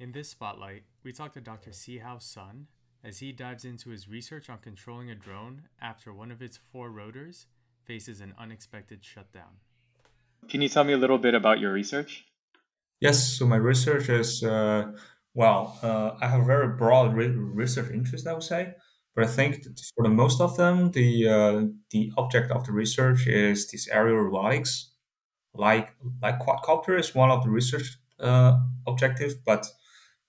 In this spotlight, we talk to Dr. Sihao Sun as he dives into his research on controlling a drone after one of its four rotors faces an unexpected shutdown. Can you tell me a little bit about your research? Yes, so my research is, uh, well, uh, I have a very broad re- research interest, I would say. But I think for the most of them, the uh, the object of the research is this aerial robotics. Like like quadcopter is one of the research uh, objectives, but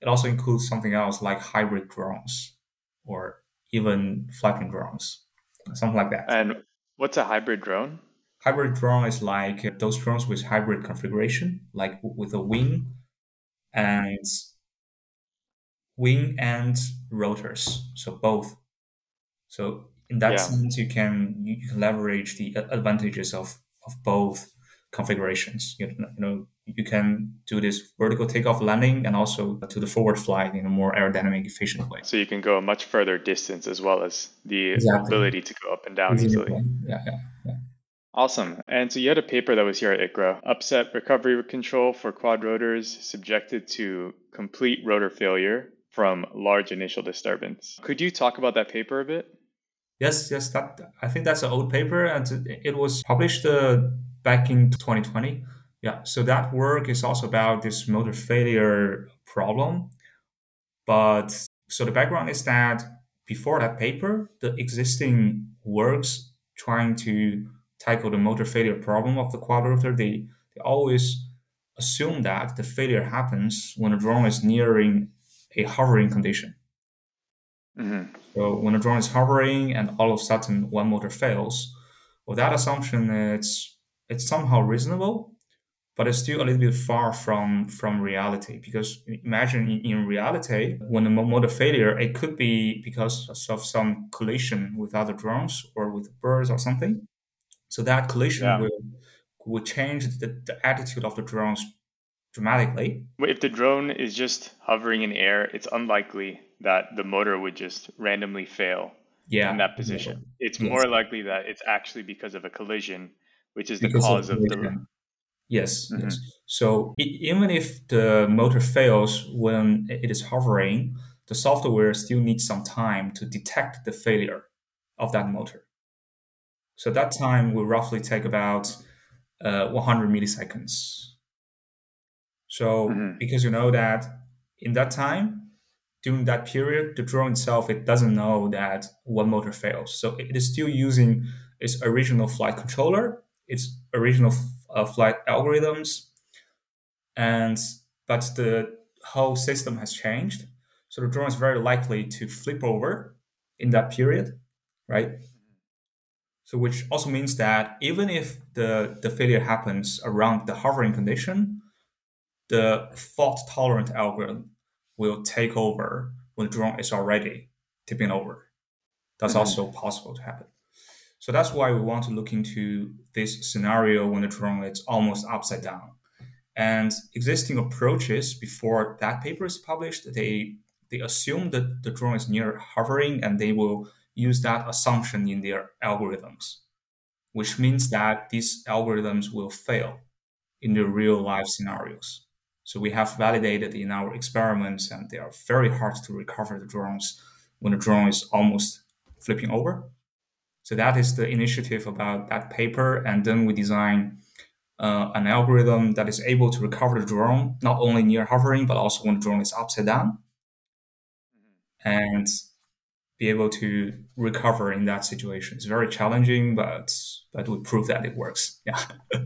it also includes something else like hybrid drones or even flapping drones, something like that. And what's a hybrid drone? Hybrid drone is like those drones with hybrid configuration, like with a wing and wing and rotors, so both. So in that yeah. sense, you can you can leverage the advantages of of both configurations. You know, you can do this vertical takeoff landing and also to the forward flight in a more aerodynamic efficient way. So you can go a much further distance as well as the exactly. ability to go up and down easily. Yeah, yeah, yeah. Awesome. And so you had a paper that was here at ICRA, upset recovery control for quad rotors subjected to complete rotor failure from large initial disturbance. Could you talk about that paper a bit? Yes, yes. That I think that's an old paper, and it was published uh, back in 2020. Yeah, so that work is also about this motor failure problem. But so the background is that before that paper, the existing works trying to tackle the motor failure problem of the quadrotor, they, they always assume that the failure happens when a drone is nearing a hovering condition. Mm-hmm. So when a drone is hovering and all of a sudden one motor fails, well, that assumption it's it's somehow reasonable, but it's still a little bit far from from reality because imagine in, reality when the motor failure it could be because of some collision with other drones or with birds or something so that collision yeah. will will change the, the attitude of the drones dramatically if the drone is just hovering in air it's unlikely that the motor would just randomly fail yeah. in that position it's yes. more likely that it's actually because of a collision which is the because cause of, of the Yes, mm-hmm. yes. So it, even if the motor fails when it is hovering, the software still needs some time to detect the failure of that motor. So that time will roughly take about uh, 100 milliseconds. So mm-hmm. because you know that in that time, during that period, the drone itself it doesn't know that one motor fails. So it is still using its original flight controller, its original uh, flight algorithms, and but the whole system has changed. So the drone is very likely to flip over in that period, right? So which also means that even if the, the failure happens around the hovering condition, the fault tolerant algorithm will take over when the drone is already tipping over. That's mm-hmm. also possible to happen. So that's why we want to look into this scenario when the drone is almost upside down. And existing approaches before that paper is published, they they assume that the drone is near hovering and they will use that assumption in their algorithms, which means that these algorithms will fail in the real life scenarios. So we have validated in our experiments and they are very hard to recover the drones when the drone is almost flipping over. So that is the initiative about that paper. And then we design uh, an algorithm that is able to recover the drone, not only near hovering, but also when the drone is upside down. Mm-hmm. And be able to recover in that situation. It's very challenging, but but we prove that it works. Yeah.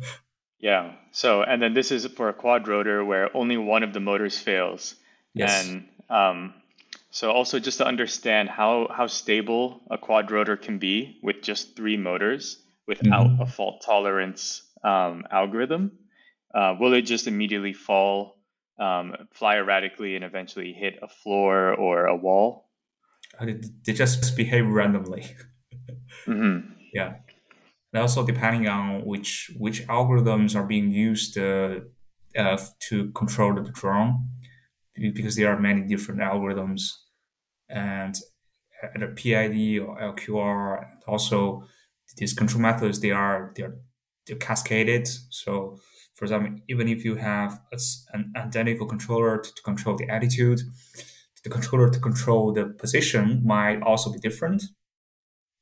yeah. So and then this is for a quad rotor where only one of the motors fails. Yes. And um, so also just to understand how, how stable a quad rotor can be with just three motors without mm-hmm. a fault tolerance um, algorithm, uh, will it just immediately fall, um, fly erratically, and eventually hit a floor or a wall? Uh, they just behave randomly. mm-hmm. Yeah. And also depending on which which algorithms are being used uh, uh, to control the drone, because there are many different algorithms and the PID or LQR, and also these control methods they are they are they're cascaded. So For example, even if you have a, an identical controller to, to control the attitude, the controller to control the position might also be different.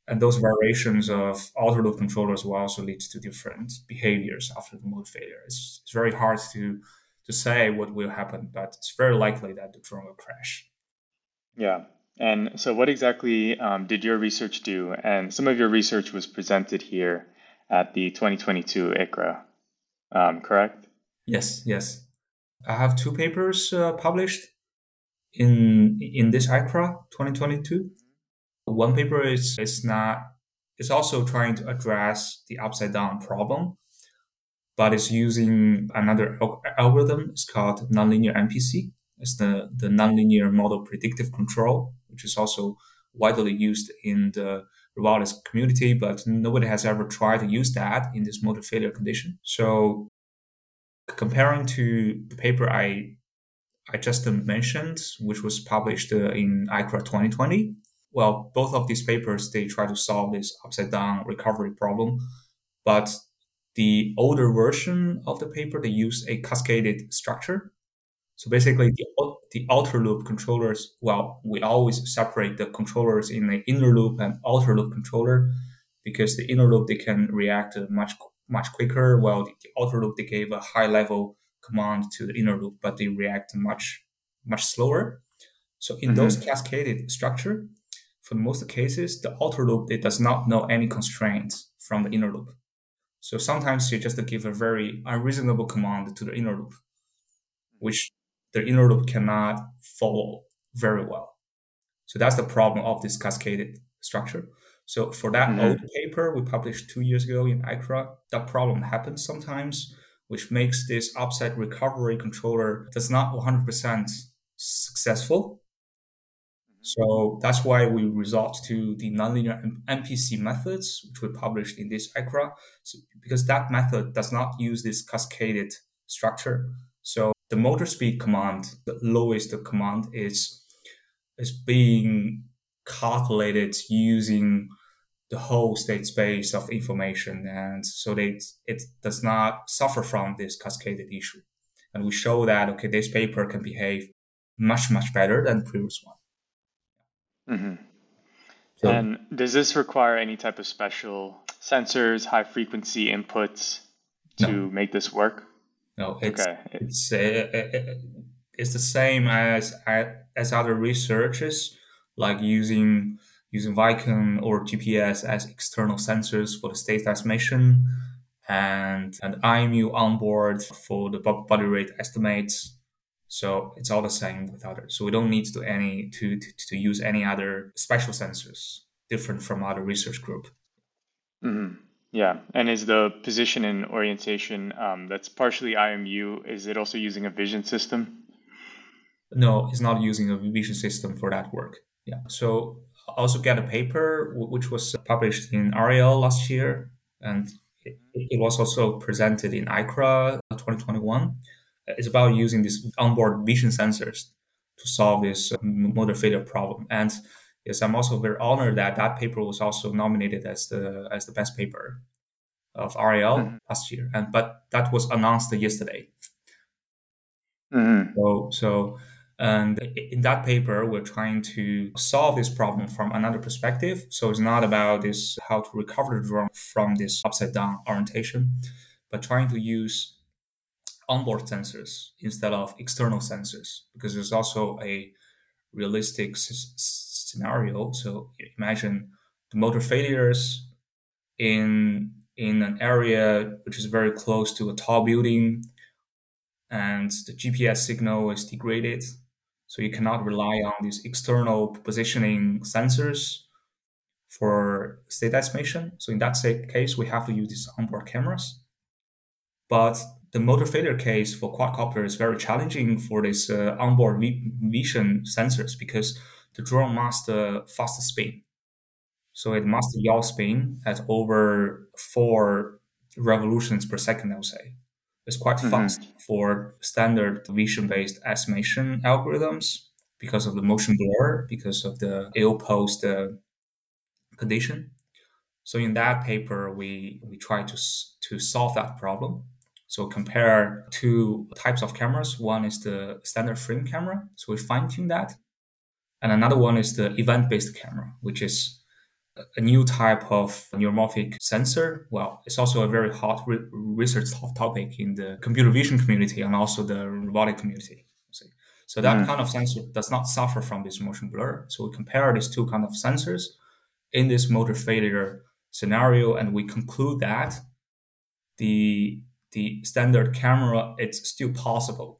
And those variations of outer loop controllers will also lead to different behaviors after the mode failure. It's, it's very hard to, to say what will happen, but it's very likely that the drone will crash. Yeah. And so, what exactly um, did your research do? And some of your research was presented here at the 2022 ICRA, um, correct? Yes, yes. I have two papers uh, published in in this ICRA 2022. One paper is is not it's also trying to address the upside down problem, but it's using another algorithm. It's called nonlinear MPC. It's the, the nonlinear model predictive control, which is also widely used in the robotics community, but nobody has ever tried to use that in this motor failure condition. So comparing to the paper I I just mentioned, which was published uh, in ICRA 2020. Well, both of these papers they try to solve this upside down recovery problem, but the older version of the paper they use a cascaded structure. So basically, the, the outer loop controllers. Well, we always separate the controllers in the inner loop and outer loop controller because the inner loop they can react much much quicker, while the, the outer loop they gave a high level command to the inner loop, but they react much much slower. So in mm-hmm. those cascaded structure, for most cases, the outer loop it does not know any constraints from the inner loop. So sometimes you just give a very unreasonable command to the inner loop, which the inner loop cannot follow very well. So that's the problem of this cascaded structure. So for that mm-hmm. old paper we published two years ago in ICRA, that problem happens sometimes which makes this upside recovery controller does not 100% successful. So that's why we resort to the nonlinear MPC methods, which we published in this ICRA, so, because that method does not use this cascaded structure. So the motor speed command, the lowest command, is is being calculated using the whole state space of information. And so that it does not suffer from this cascaded issue. And we show that, okay, this paper can behave much, much better than the previous one. Mm-hmm. So, and does this require any type of special sensors, high frequency inputs to no. make this work? No, it's, okay. it's, uh, uh, uh, it's the same as, as other researchers, like using using Vicon or GPS as external sensors for the state estimation and an IMU onboard for the body rate estimates. So it's all the same with others. So we don't need to any to, to, to use any other special sensors different from other research group. Mm-hmm. Yeah, and is the position and orientation um, that's partially IMU? Is it also using a vision system? No, it's not using a vision system for that work. Yeah, so also get a paper which was published in RAL last year, and it, it was also presented in ICRA 2021. It's about using these onboard vision sensors to solve this motor failure problem. And yes, I'm also very honored that that paper was also nominated as the as the best paper of RAL mm-hmm. last year. And but that was announced yesterday. Mm-hmm. So so and in that paper, we're trying to solve this problem from another perspective. So it's not about this how to recover the drone from this upside down orientation, but trying to use onboard sensors instead of external sensors because there's also a realistic s- scenario. So imagine the motor failures in in an area which is very close to a tall building and the GPS signal is degraded so you cannot rely on these external positioning sensors for state estimation. So in that case, we have to use these onboard cameras. But the motor failure case for quadcopter is very challenging for this uh, onboard vision sensors because the drone must uh, fast spin. So it must yaw spin at over four revolutions per second, I would say. It's quite mm-hmm. fast for standard vision based estimation algorithms because of the motion blur, because of the ill posed uh, condition. So in that paper, we we try to to solve that problem. So compare two types of cameras. One is the standard frame camera, so we fine tune that, and another one is the event based camera, which is a new type of neuromorphic sensor. Well, it's also a very hot re- research topic in the computer vision community and also the robotic community. So that mm. kind of sensor does not suffer from this motion blur. So we compare these two kind of sensors in this motor failure scenario, and we conclude that the the standard camera it's still possible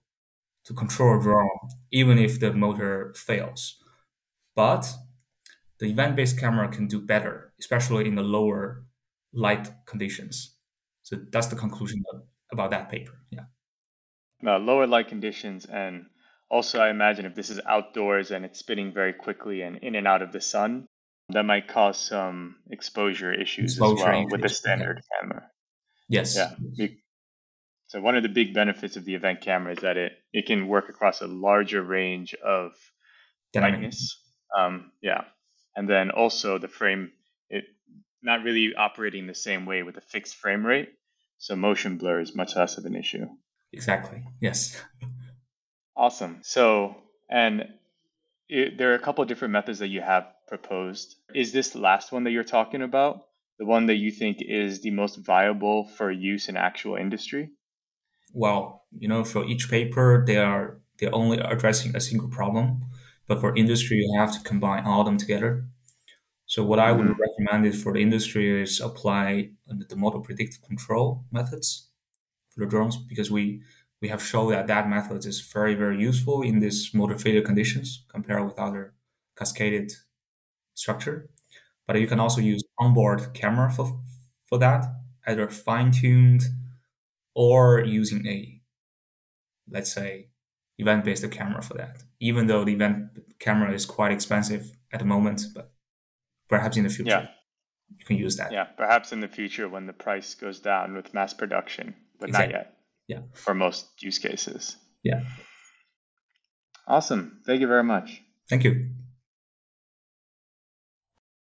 to control a drone even if the motor fails. But the event-based camera can do better, especially in the lower light conditions. So that's the conclusion about that paper. Yeah. Uh, lower light conditions, and also I imagine if this is outdoors and it's spinning very quickly and in and out of the sun, that might cause some exposure issues exposure as well with the standard yeah. camera. Yes. Yeah. So one of the big benefits of the event camera is that it it can work across a larger range of brightness. Um, yeah. And then also the frame it not really operating the same way with a fixed frame rate. So motion blur is much less of an issue. Exactly. Yes. Awesome. So and it, there are a couple of different methods that you have proposed. Is this last one that you're talking about? The one that you think is the most viable for use in actual industry? Well you know for each paper they are they're only addressing a single problem but for industry, you have to combine all of them together. So what I would mm-hmm. recommend is for the industry is apply the model predictive control methods for the drones because we we have shown that that method is very very useful in these motor failure conditions compared with other cascaded structure. But you can also use onboard camera for for that, either fine tuned or using a let's say event based camera for that. Even though the event camera is quite expensive at the moment, but perhaps in the future yeah. you can use that. Yeah, perhaps in the future when the price goes down with mass production, but exactly. not yet. Yeah. For most use cases. Yeah. Awesome. Thank you very much. Thank you.